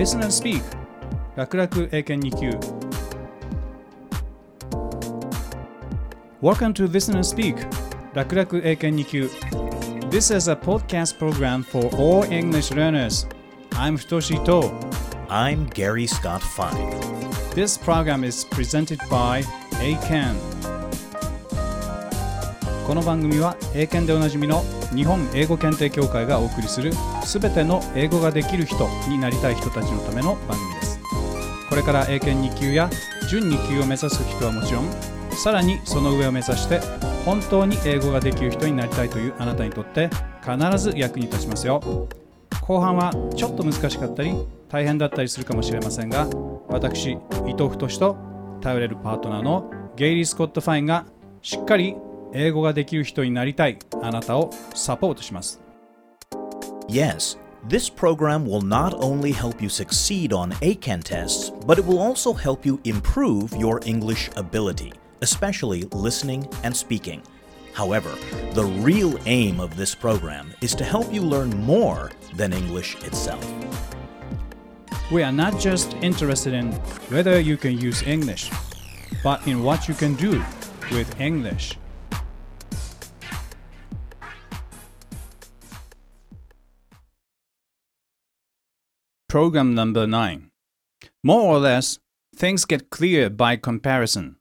Listen and Speak 楽々英検2級 Welcome to Listen and Speak 楽々英検2級 This is a podcast program for all English learners I'm Futoshi To I'm Gary Scott Fine. This program is presented by ACAN この番組は英検でおなじみの日本英語検定協会がお送りするすべての英語ができる人になりたい人たちのための番組です。これから英検2級や準2級を目指す人はもちろんさらにその上を目指して本当に英語ができる人になりたいというあなたにとって必ず役に立ちますよ。後半はちょっと難しかったり大変だったりするかもしれませんが私伊藤太と頼れるパートナーのゲイリー・スコット・ファインがしっかり英語ができる人になりたいあなたをサポートします。Yes, this program will not only help you succeed on Eiken tests, but it will also help you improve your English ability, especially listening and speaking. However, the real aim of this program is to help you learn more than English itself. We are not just interested in whether you can use English, but in what you can do with English. Program number 9 More or less, things get clear by comparison.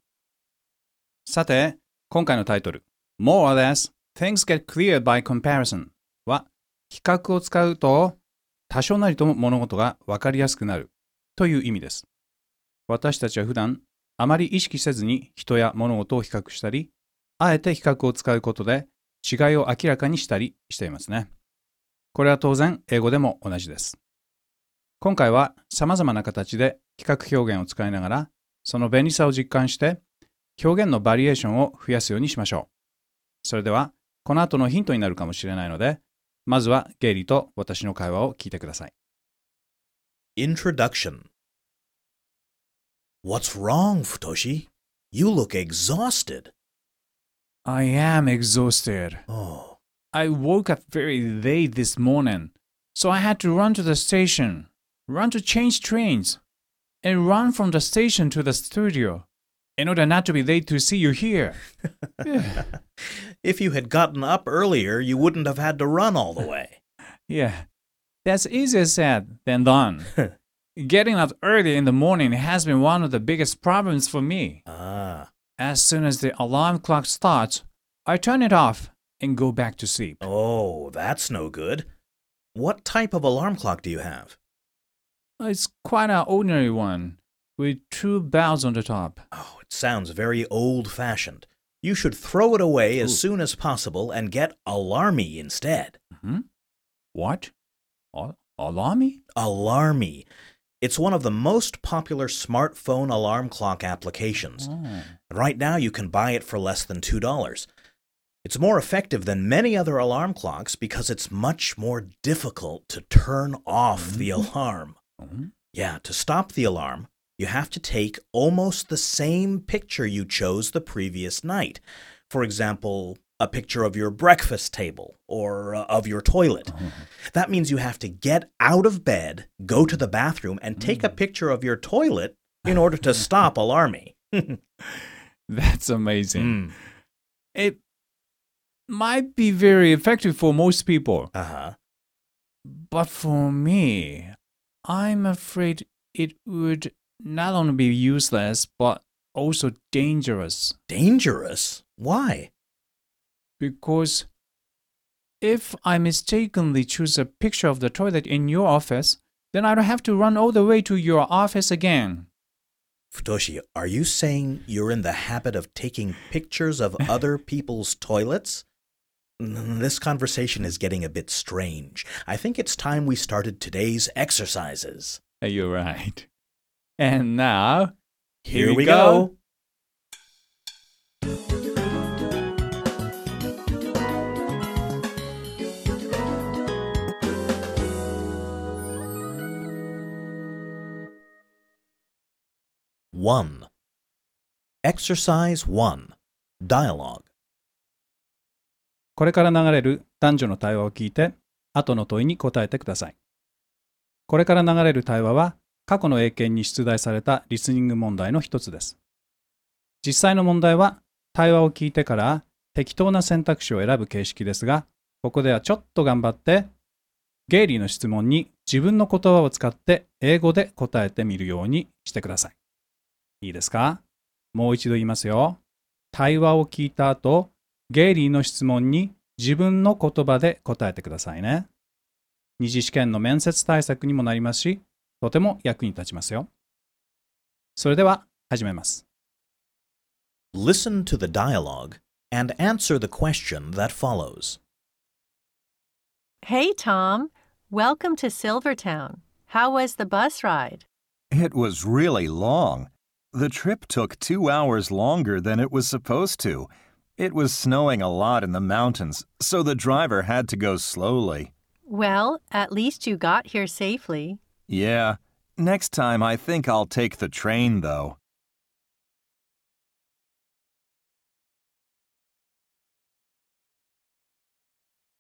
さて、今回のタイトル More or less, things get clear by comparison は比較を使うと多少なりとも物事が分かりやすくなるという意味です。私たちは普段あまり意識せずに人や物事を比較したり、あえて比較を使うことで違いを明らかにしたりしていますね。これは当然英語でも同じです。今回は様々な形で比較表現を使いながら、その便利さを実感して表現のバリエーションを増やすようにしましょう。それでは、この後のヒントになるかもしれないので、まずはゲイリーと私の会話を聞いてください。Introduction What's wrong, Futoshi? You look exhausted. I am exhausted. Oh, I woke up very late this morning, so I had to run to the station, run to change trains, and run from the station to the studio in order not to be late to see you here. if you had gotten up earlier, you wouldn't have had to run all the way. yeah, that's easier said than done. Getting up early in the morning has been one of the biggest problems for me. Ah, As soon as the alarm clock starts, I turn it off and go back to sleep. oh, that's no good. What type of alarm clock do you have? It's quite an ordinary one, with two bells on the top. Oh, it sounds very old fashioned. You should throw it away as soon as possible and get Alarmy instead. Hmm? What? Al- Alarmy? Alarmy. It's one of the most popular smartphone alarm clock applications. Oh. Right now you can buy it for less than $2. It's more effective than many other alarm clocks because it's much more difficult to turn off the alarm. Mhm. Yeah, to stop the alarm, you have to take almost the same picture you chose the previous night. For example, a picture of your breakfast table or uh, of your toilet. That means you have to get out of bed, go to the bathroom, and take a picture of your toilet in order to stop alarmy. That's amazing. Mm. It might be very effective for most people, Uh huh. but for me, I'm afraid it would not only be useless but also dangerous. Dangerous? Why? Because if I mistakenly choose a picture of the toilet in your office, then I don't have to run all the way to your office again. Futoshi, are you saying you're in the habit of taking pictures of other people's toilets? This conversation is getting a bit strange. I think it's time we started today's exercises. You're right. And now, Here, we go. One. Exercise one. Dialogue. これから流れる男女の対話を聞いて、後の問いに答えてください。これから流れる対話は過去の英検に出題されたリスニング問題の一つです。実際の問題は対話を聞いてから適当な選択肢を選ぶ形式ですが、ここではちょっと頑張ってゲイリーの質問に自分の言葉を使って英語で答えてみるようにしてください。いいですか？もう一度言いますよ。対話を聞いた後、ゲイリーの質問に自分の言葉で答えてくださいね。二次試験の面接対策にもなりますし、とても役に立ちますよ。それでは始めます。Listen to the dialogue and answer the question that follows. Hey, Tom. Welcome to Silvertown. How was the bus ride? It was really long. The trip took two hours longer than it was supposed to. It was snowing a lot in the mountains, so the driver had to go slowly. Well, at least you got here safely. Yeah, next time I think I'll take the train, though.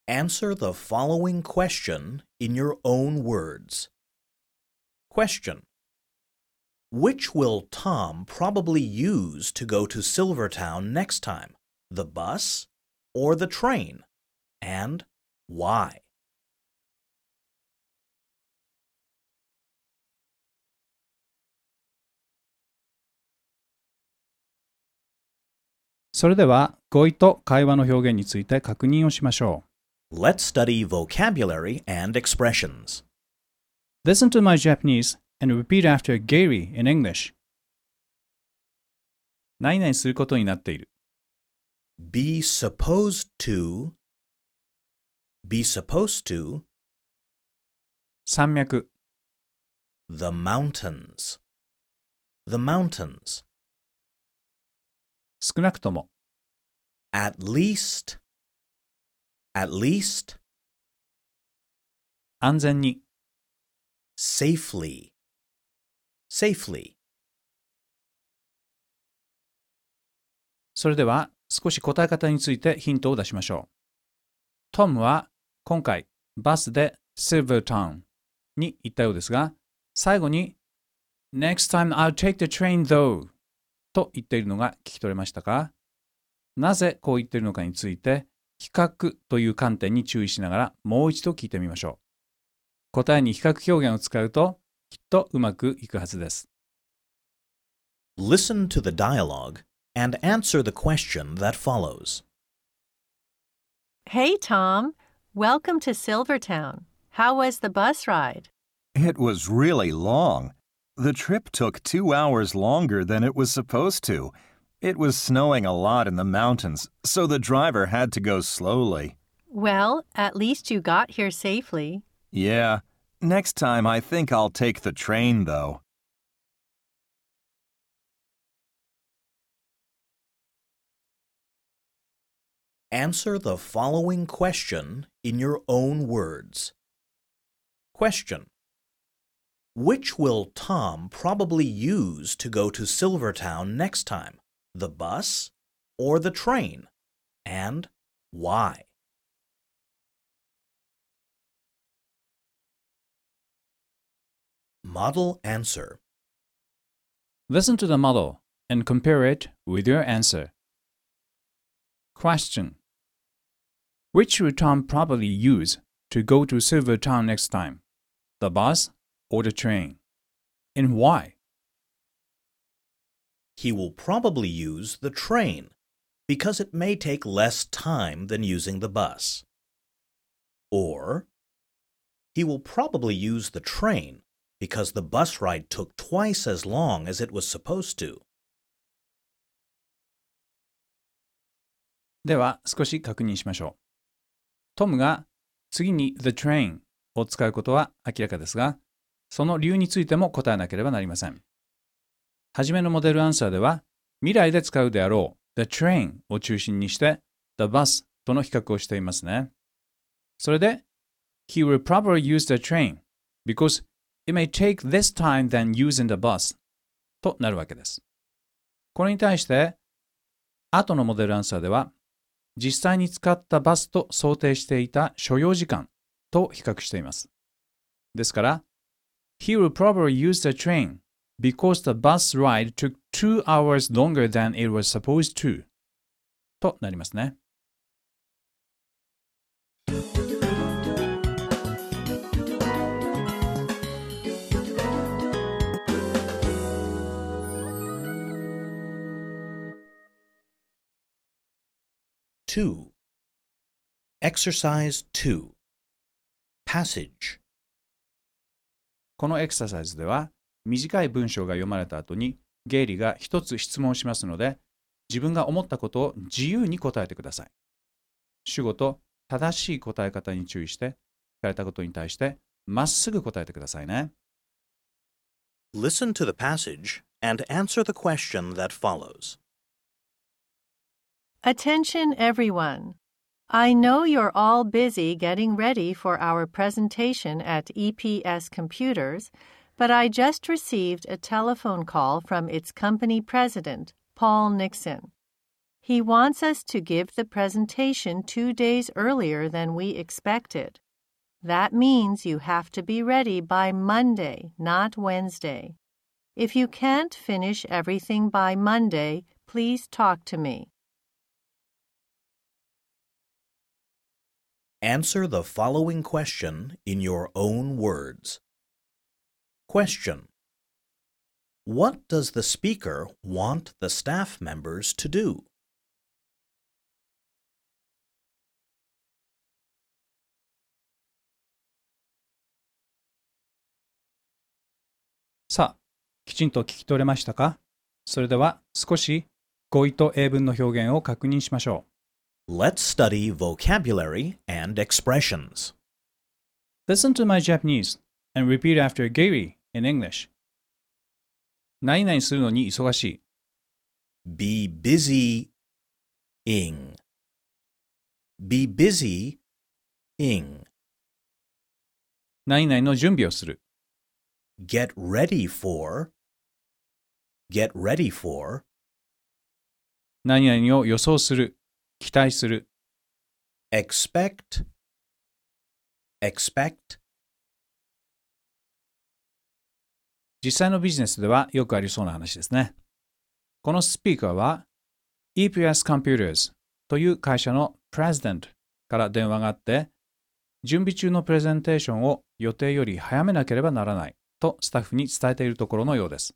Answer the following question in your own words. Question Which will Tom probably use to go to Silvertown next time? the bus or the train, and why? Let's study vocabulary and expressions. Listen to my Japanese and repeat after Gary in English. 何々することになっている。Be supposed to. Be supposed to. 山脈、 The mountains. The mountains. 少なくとも、 At least. At least. 安全に、 Safely. Safely. それでは 少し答え方についてヒントを出しましょう。トムは今回バスで Silvertown に行ったようですが、最後に Next time I'll take the train though と言っているのが聞き取れましたか？なぜこう言っているのかについて比較という観点に注意しながらもう一度聞いてみましょう。答えに比較表現を使うときっとうまくいくはずです。Listen to the dialogue and answer the question that follows. Hey, Tom. Welcome to Silvertown. How was the bus ride? It was really long. The trip took two hours longer than it was supposed to. It was snowing a lot in the mountains, so the driver had to go slowly. Well, at least you got here safely. Yeah, next time I think I'll take the train, though. Answer the following question in your own words. Question Which will Tom probably use to go to Silvertown next time? The bus or the train? And why? Model answer. Listen to the model and compare it with your answer. Question Which will Tom probably use to go to Silvertown next time? The bus or the train? And why? He will probably use the train because it may take less time than using the bus. Or, he will probably use the train because the bus ride took twice as long as it was supposed to. では少し確認しましょう。 トムが次に the train を使うことは明らかですが、その理由についても答えなければなりません。はじめのモデルアンサーでは、未来で使うであろう the train を中心にして the bus との比較をしていますね。それで、He will probably use the train because it may take less time than using the bus となるわけです。これに対して、後のモデルアンサーでは、実際に使ったバスと想定していた所要時間と比較しています。ですから、he will probably use the train because the bus ride took two hours longer than it was supposed to. となりますね。2. Exercise 2. Passage. このエクササイズでは短い文章が読まれた後にゲイリーが一つ質問しますので自分が思ったことを自由に答えてください。主語と正しい答え方に注意して聞かれたことに対してまっすぐ答えてくださいね。Listen to the passage and answer the question that follows. Attention, everyone. I know you're all busy getting ready for our presentation at EPS Computers, but I just received a telephone call from its company president, Paul Nixon. He wants us to give the presentation two days earlier than we expected. That means you have to be ready by Monday, not Wednesday. If you can't finish everything by Monday, please talk to me. Answer the following question in your own words. Question. What does the speaker want the staff members to do? さあ、きちんと聞き取れましたかそれでは少し語彙と英文の表現を確認しましょう Let's study vocabulary and expressions. う。Listen to my Japanese and repeat after Gary in English. 何々するのに忙しい。 Be busy ing. Be busy ing. 何々の準備をする。 Get ready for. Get ready for. 何々を予想する。 期待する。Expect. Expect. 実際のビジネスではよくありそうな話ですね。このスピーカーは EPS Computers という会社の President から電話があって、準備中のプレゼンテーションを予定より早めなければならないとスタッフに伝えているところのようです。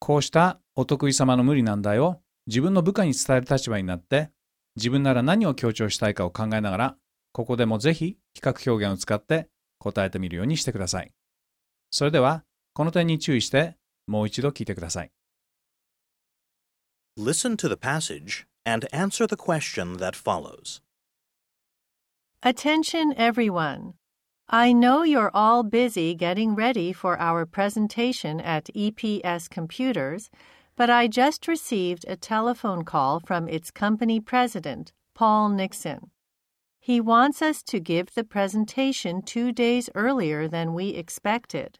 こうしたお得意様の無理難題を自分の部下に伝える立場になって、自分なら何を強調したいかを考えながら、ここでもぜひ比較表現を使って答えてみるようにしてください。それでは、この点に注意してもう一度聞いてください。Listen to the passage and answer the question that follows. Attention, everyone. I know you're all busy getting ready for our presentation at EPS Computers, but I just received a telephone call from its company president, Paul Nixon. He wants us to give the presentation two days earlier than we expected.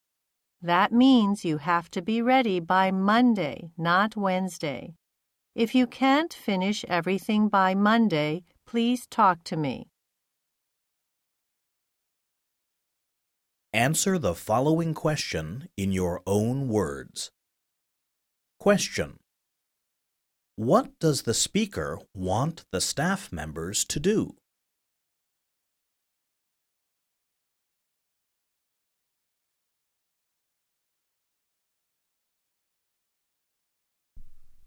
That means you have to be ready by Monday, not Wednesday. If you can't finish everything by Monday, please talk to me. Answer the following question in your own words. Question. What does the speaker want the staff members to do?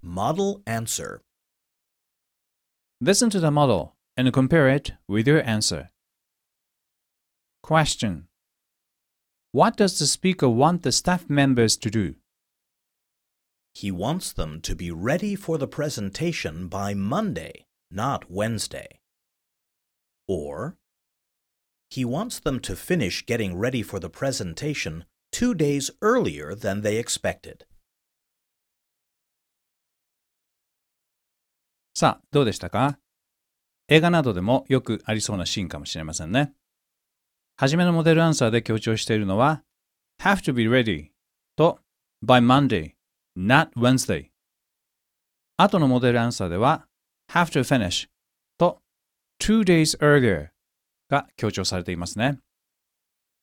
Model answer. Listen to the model and compare it with your answer. Question What does the speaker want the staff members to do? He wants them to be ready for the presentation by Monday, not Wednesday. Or, he wants them to finish getting ready for the presentation two days earlier than they expected. さあ、どうでしたか映画などでもよくありそうなシーンかもしれませんね。はじめのモデルアンサーで強調しているのは have to be ready と by Monday, not Wednesday。後のモデルアンサーでは have to finish と two days earlier が強調されていますね。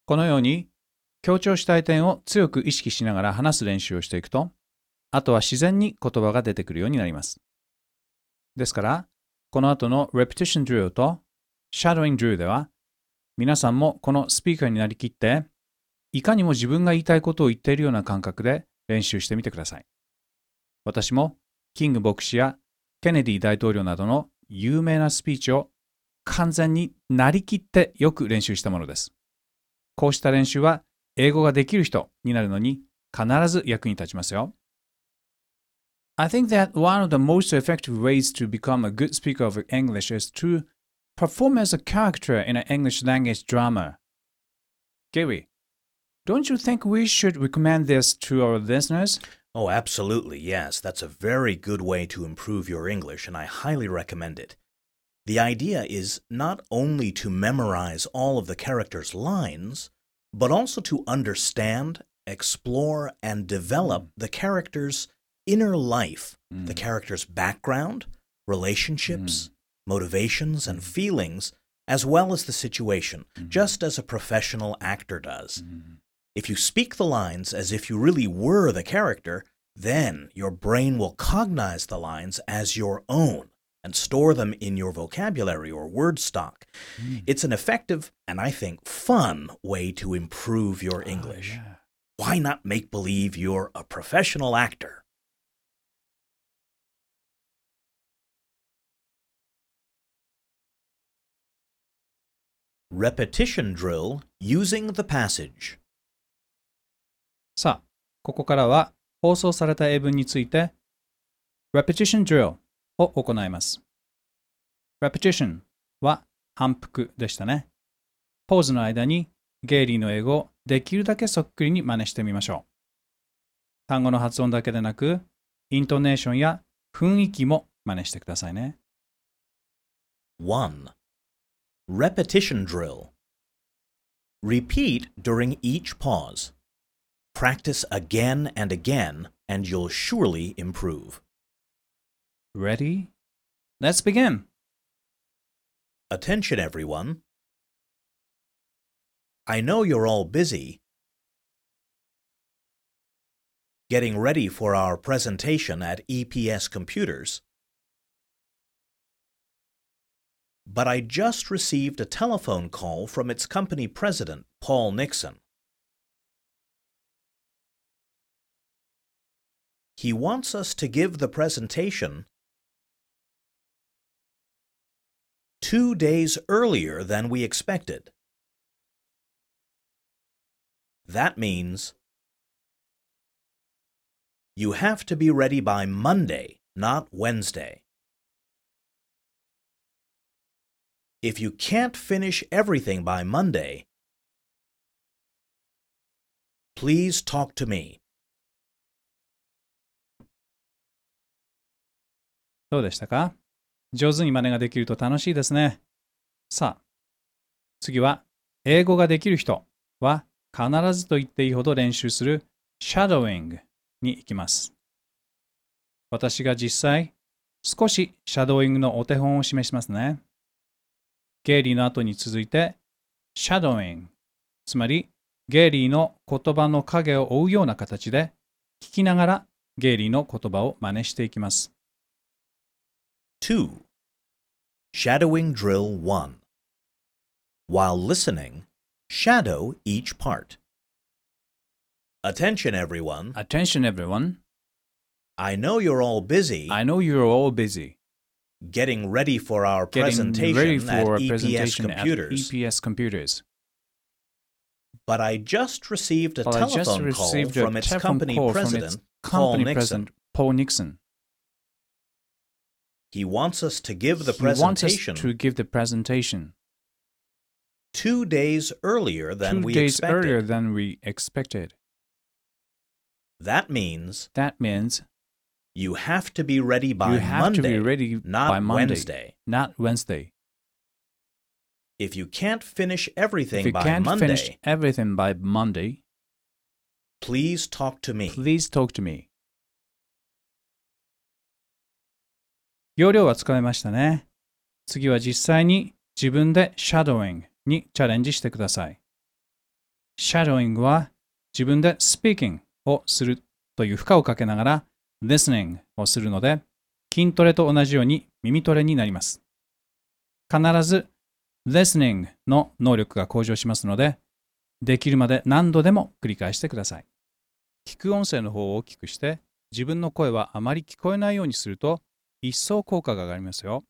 このように強調したい点を強く意識しながら話す練習をしていくと、あとは自然に言葉が出てくるようになります。ですから、この後の Repetition Drill と Shadowing Drill では、皆さんもこのスピーカーになりきって、いかにも自分が言いたいことを言っているような感覚で練習してみてください。私も、キング牧師やケネディ大統領などの有名なスピーチを完全になりきってよく練習したものです。こうした練習は英語ができる人になるのに必ず役に立ちますよ。I think that one of the most effective ways to become a good speaker of English is to perform as a character in an English language drama. Gary, don't you think we should recommend this to our listeners? Oh, absolutely, yes. That's a very good way to improve your English, and I highly recommend it. The idea is not only to memorize all of the characters' lines, but also to understand, explore, and develop mm. the character's inner life, the mm. character's background, relationships, mm. motivations, and feelings, as well as the situation, just as a professional actor does. If you speak the lines as if you really were the character, then your brain will cognize the lines as your own and store them in your vocabulary or word stock. Hmm. It's an effective and I think fun way to improve your ah, English. Why not make believe you're a professional actor? Repetition drill using the passage. さあ、ここからは放送された英文について Repetition Drill を行います。Repetition は反復でしたね。ポーズの間にゲイリーの英語をできるだけそっくりに真似してみましょう。単語の発音だけでなく、イントネーションや雰囲気も真似してくださいね。1. Repetition drill. Repeat during each pause. Practice again and again, and you'll surely improve. Ready? Let's begin! Attention, everyone. I know you're all busy getting ready for our presentation at EPS Computers. But I just received a telephone call from its company president, Paul Nixon. He wants us to give the presentation two days earlier than we expected. That means you have to be ready by Monday, not Wednesday. If you can't finish everything by Monday, please talk to me. どうでしたか？上手に真似ができると楽しいですね。さあ、次は、英語ができる人は必ずと言っていいほど練習する shadowing に行きます。私が実際、少しシャドーイングのお手本を示しますね。ゲイリーの後に続いて、shadowing、つまりゲイリーの言葉の影を追うような形で、聞きながらゲイリーの言葉を真似していきます。2. Shadowing Drill 1. While listening, shadow each part. Attention, everyone. Attention everyone. I know you're all busy I know you're all busy getting ready for our getting presentation ready at for a EPS presentation at EPS Computers. but I just received a But I just telephone call received a from its telephone company call from president, its Paul company Nixon. president, Paul Nixon. He wants us to give the he wants us presentation to give the presentation two days earlier than two we days expected. earlier than we expected. That means That means you have to be ready by you have Monday, to be ready not by Monday, Wednesday. not Wednesday. If you can't finish everything If you by can't Monday, finish everything by Monday, please talk to me. please talk to me. 要領はつかめましたね。次は実際に自分で shadowing にチャレンジしてください。shadowing は自分で speaking をするという負荷をかけながら listening をするので、筋トレと同じように耳トレになります。必ず listening の能力が向上しますので、できるまで何度でも繰り返してください。聞く音声の方を大きくして、自分の声はあまり聞こえないようにすると、一層効果が上がりますよ。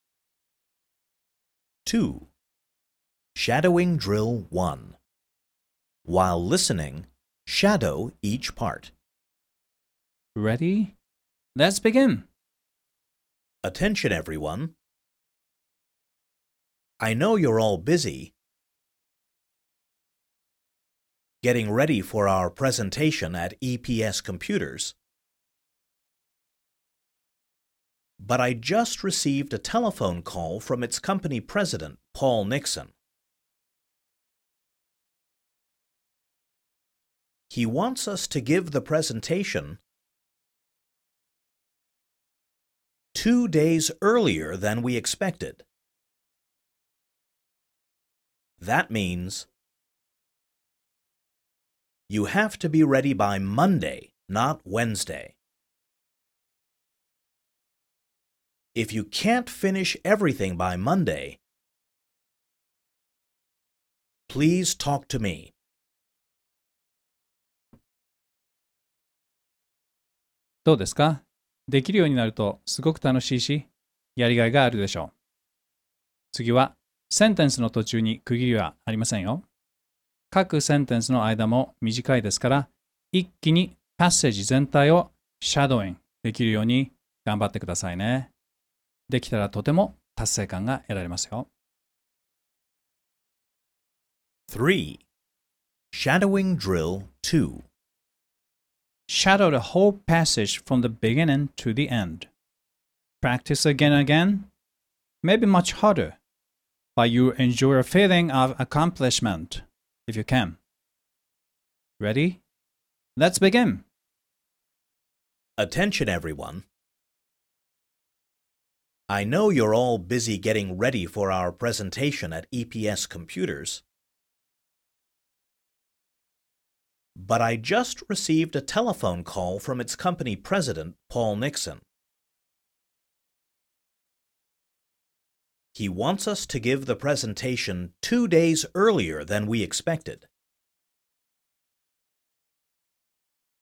2. Shadowing Drill 1. While listening, shadow each part. Ready? Let's begin! Attention, everyone. I know you're all busy getting ready for our presentation at EPS Computers. But I just received a telephone call from its company president, Paul Nixon. He wants us to give the presentation two days earlier than we expected. That means you have to be ready by Monday, not Wednesday. If you can't finish everything by Monday, please talk to me. どうですかできるようになるとすごく楽しいし、やりがいがあるでしょう。次は、センテンスの途中に区切りはありませんよ。各センテンスの間も短いですから、一気にパッセージ全体をシャドウイングできるように頑張ってくださいね。できたらとても達成感が得られますよ。 3. Shadowing Drill 2. Shadow the whole passage from the beginning to the end. Practice again and again, maybe much harder, but you enjoy a feeling of accomplishment if you can. Ready? Let's begin. Attention, everyone. I know you're all busy getting ready for our presentation at EPS Computers. But I just received a telephone call from its company president, Paul Nixon. He wants us to give the presentation two days earlier than we expected.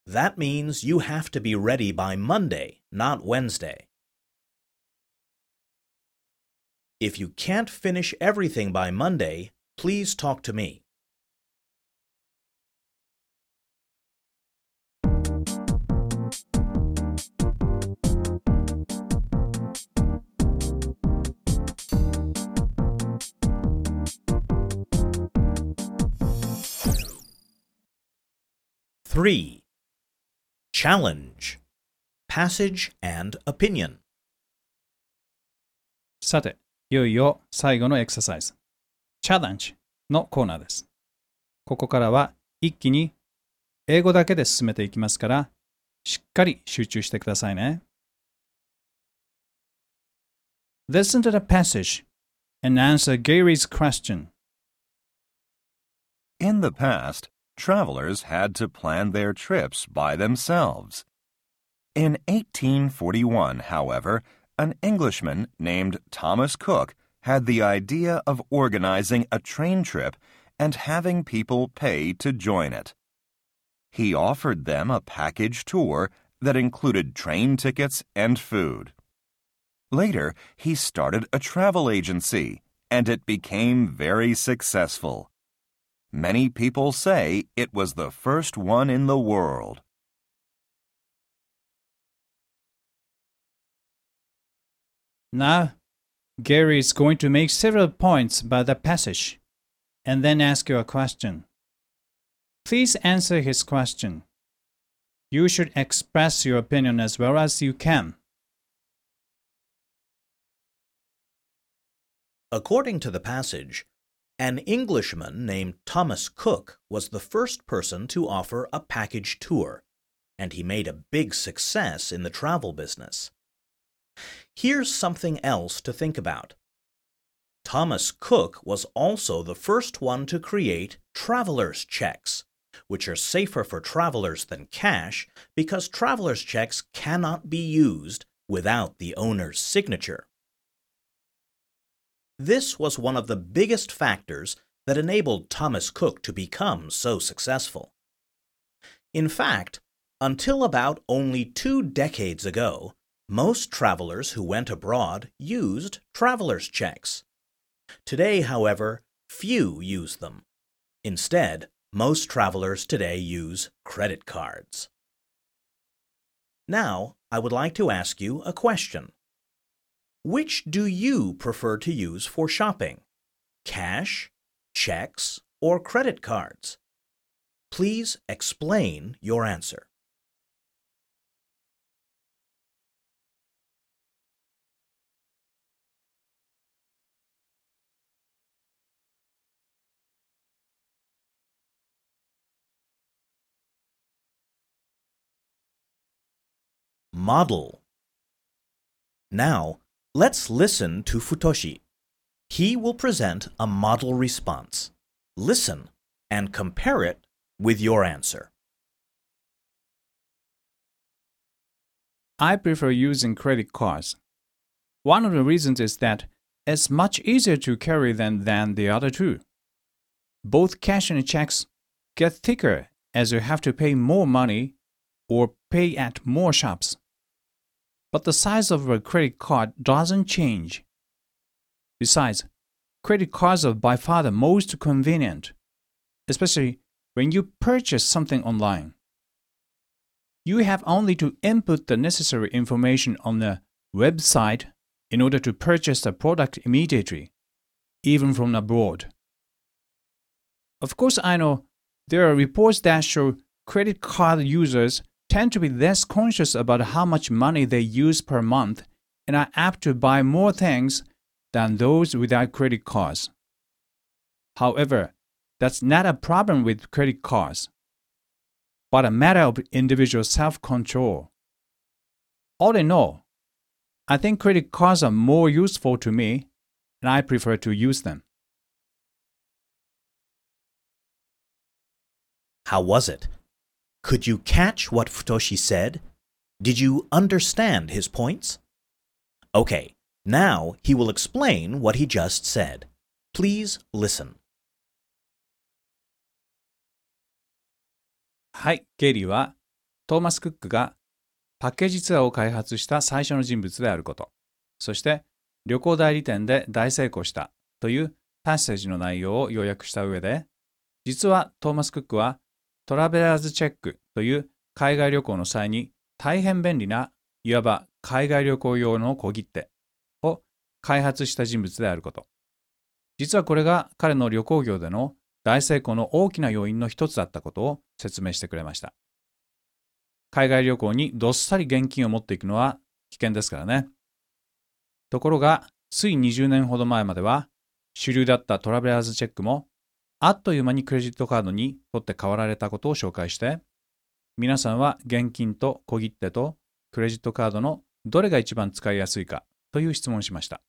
That means you have to be ready by Monday, not Wednesday. If you can't finish everything by Monday, please talk to me. 3. Challenge Passage and Opinion さて、いよいよ最後のエクササイズ。チャレンジのコーナーです。ここからは一気に英語だけで進めていきますから、しっかり集中してくださいね。Listen to the passage and answer Gary's question. In the past, travelers had to plan their trips by themselves. In 1841, however, an Englishman named Thomas Cook had the idea of organizing a train trip and having people pay to join it. He offered them a package tour that included train tickets and food. Later, he started a travel agency, and it became very successful. Many people say it was the first one in the world. Now, Gary is going to make several points about the passage and then ask you a question. Please answer his question. You should express your opinion as well as you can. According to the passage, an Englishman named Thomas Cook was the first person to offer a package tour, and he made a big success in the travel business. Here's something else to think about. Thomas Cook was also the first one to create traveler's checks, which are safer for travelers than cash because traveler's checks cannot be used without the owner's signature. This was one of the biggest factors that enabled Thomas Cook to become so successful. In fact, until about only two decades ago, most travelers who went abroad used traveler's checks. Today, however, few use them. Instead, most travelers today use credit cards. Now, I would like to ask you a question. Which do you prefer to use for shopping? Cash, checks, or credit cards? Please explain your answer. Model. Now, let's listen to Futoshi. He will present a model response. Listen and compare it with your answer. I prefer using credit cards. One of the reasons is that it's much easier to carry them than the other two. Both cash and checks get thicker as you have to pay more money or pay at more shops. But the size of a credit card doesn't change. Besides, credit cards are by far the most convenient, especially when you purchase something online. You have only to input the necessary information on the website in order to purchase the product immediately, even from abroad. Of course, I know there are reports that show credit card users tend to be less conscious about how much money they use per month and are apt to buy more things than those without credit cards. However, that's not a problem with credit cards, but a matter of individual self control. All in all, I think credit cards are more useful to me, and I prefer to use them. How was it? Could you catch what Futoshi said? Did you understand his points? Okay, now he will explain what he just said. Please listen. はい、ゲイリーはトーマス・クックがパッケージツアーを開発した最初の人物であること、そして旅行代理店で大成功したというパッセージの内容を要約した上で、実はトーマス・クックはトラベラーズチェックという海外旅行の際に大変便利ないわば海外旅行用の小切手を開発した人物であること。実はこれが彼の旅行業での大成功の大きな要因の一つだったことを説明してくれました。海外旅行にどっさり現金を持っていくのは危険ですからね。ところが、つい20年ほど前までは主流だったトラベラーズチェックもあっという間にクレジットカードに取って代わられたことを紹介して、皆さんは現金と小切手とクレジットカードのどれが一番使いやすいかという質問をしました。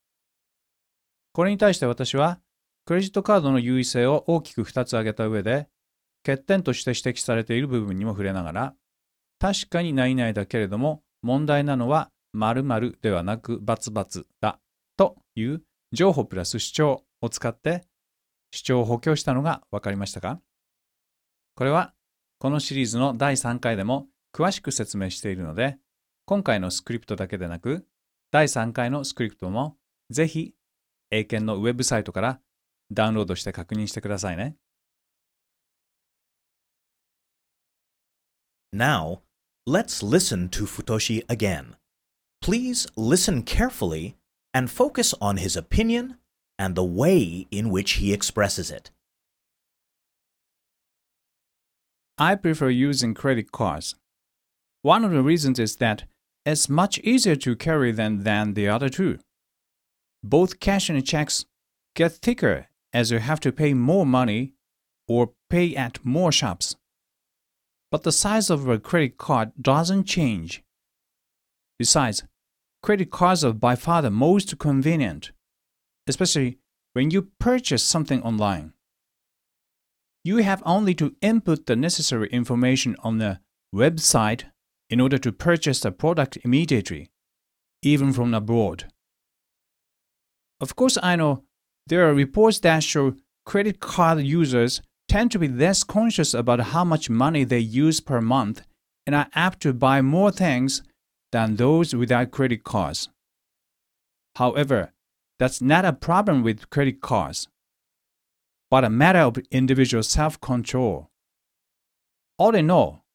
これに対して私は、クレジットカードの優位性を大きく2つ挙げた上で、欠点として指摘されている部分にも触れながら、確かに内々だけれども、問題なのは〇〇ではなく××だという情報プラス主張を使って主張を補強したのが分かりましたか？これはこのシリーズの第3回でも詳しく説明しているので、今回のスクリプトだけでなく、第3回のスクリプトもぜひ英検のウェブサイトからダウンロードして確認してくださいね。Now, let's listen to Futoshi again. Please listen carefully and focus on his opinion and the way in which he expresses it. I prefer using credit cards. One of the reasons is that it's much easier to carry them than the other two. Both cash and checks get thicker as you have to pay more money or pay at more shops. But the size of a credit card doesn't change. Besides, credit cards are by far the most convenient especially when you purchase something online. you have only to input the necessary information on the website in order to purchase the product immediately, even from abroad. Of course, I know there are reports that show credit card users tend to be less conscious about how much money they use per month and are apt to buy more things than those without credit cards. However, that's not a problem with credit cards, but a matter of individual self control. All in all,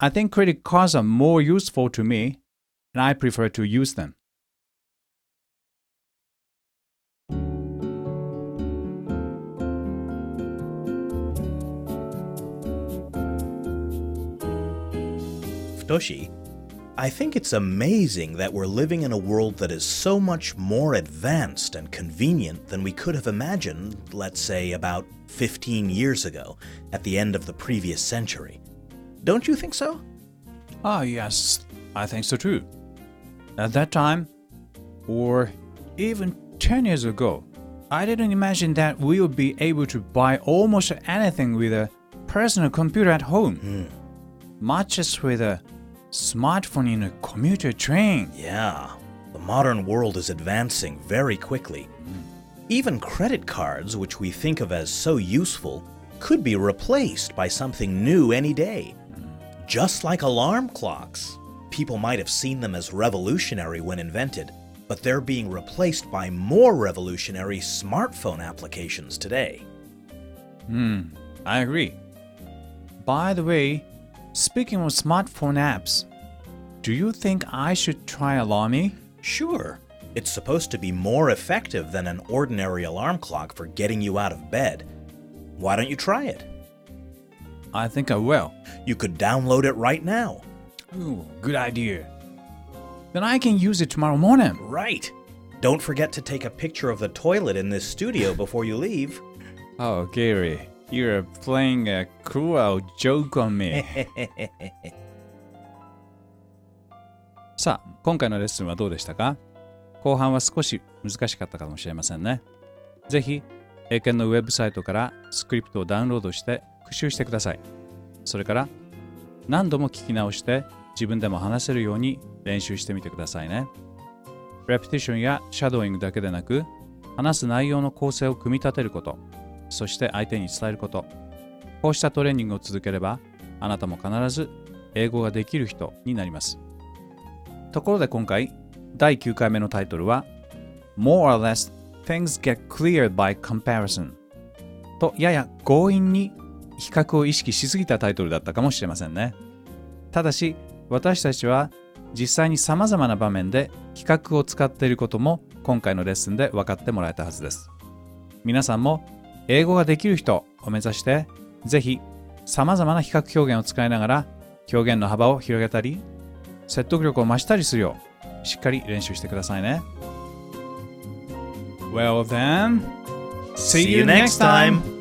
I think credit cards are more useful to me, and I prefer to use them. 太し I think it's amazing that we're living in a world that is so much more advanced and convenient than we could have imagined, let's say, about 15 years ago, at the end of the previous century. Don't you think so? Ah, yes, I think so too. At that time, or even 10 years ago, I didn't imagine that we would be able to buy almost anything with a personal computer at home, Hmm. much as with a smartphone in a commuter train. Yeah, the modern world is advancing very quickly. Even credit cards, which we think of as so useful, could be replaced by something new any day. Just like alarm clocks. People might have seen them as revolutionary when invented, but they're being replaced by more revolutionary smartphone applications today. Hmm, I agree. By the way, speaking of smartphone apps, do you think I should try Alarmy? Sure, it's supposed to be more effective than an ordinary alarm clock for getting you out of bed. Why don't you try it? I think I will. You could download it right now. Ooh, good idea. Then I can use it tomorrow morning. Right. Don't forget to take a picture of the toilet in this studio before you leave. Oh, Gary, you're playing a cruel joke on me. さあ、今回のレッスンはどうでしたか？後半は少し難しかったかもしれませんね。ぜひ、英検のウェブサイトからスクリプトをダウンロードして復習してください。それから、何度も聞き直して自分でも話せるように練習してみてくださいね。レプティションやシャドーイングだけでなく、話す内容の構成を組み立てること、そして相手に伝えること。こうしたトレーニングを続ければ、あなたも必ず英語ができる人になります。ところで今回、第9回目のタイトルは More or less things get clear by comparison とやや強引に比較を意識しすぎたタイトルだったかもしれませんね。ただし、私たちは実際に様々な場面で比較を使っていることも今回のレッスンで分かってもらえたはずです。皆さんも英語ができる人を目指してぜひ様々な比較表現を使いながら表現の幅を広げたり説得力を増したりするようしっかり練習してくださいね。Well then, see you next time!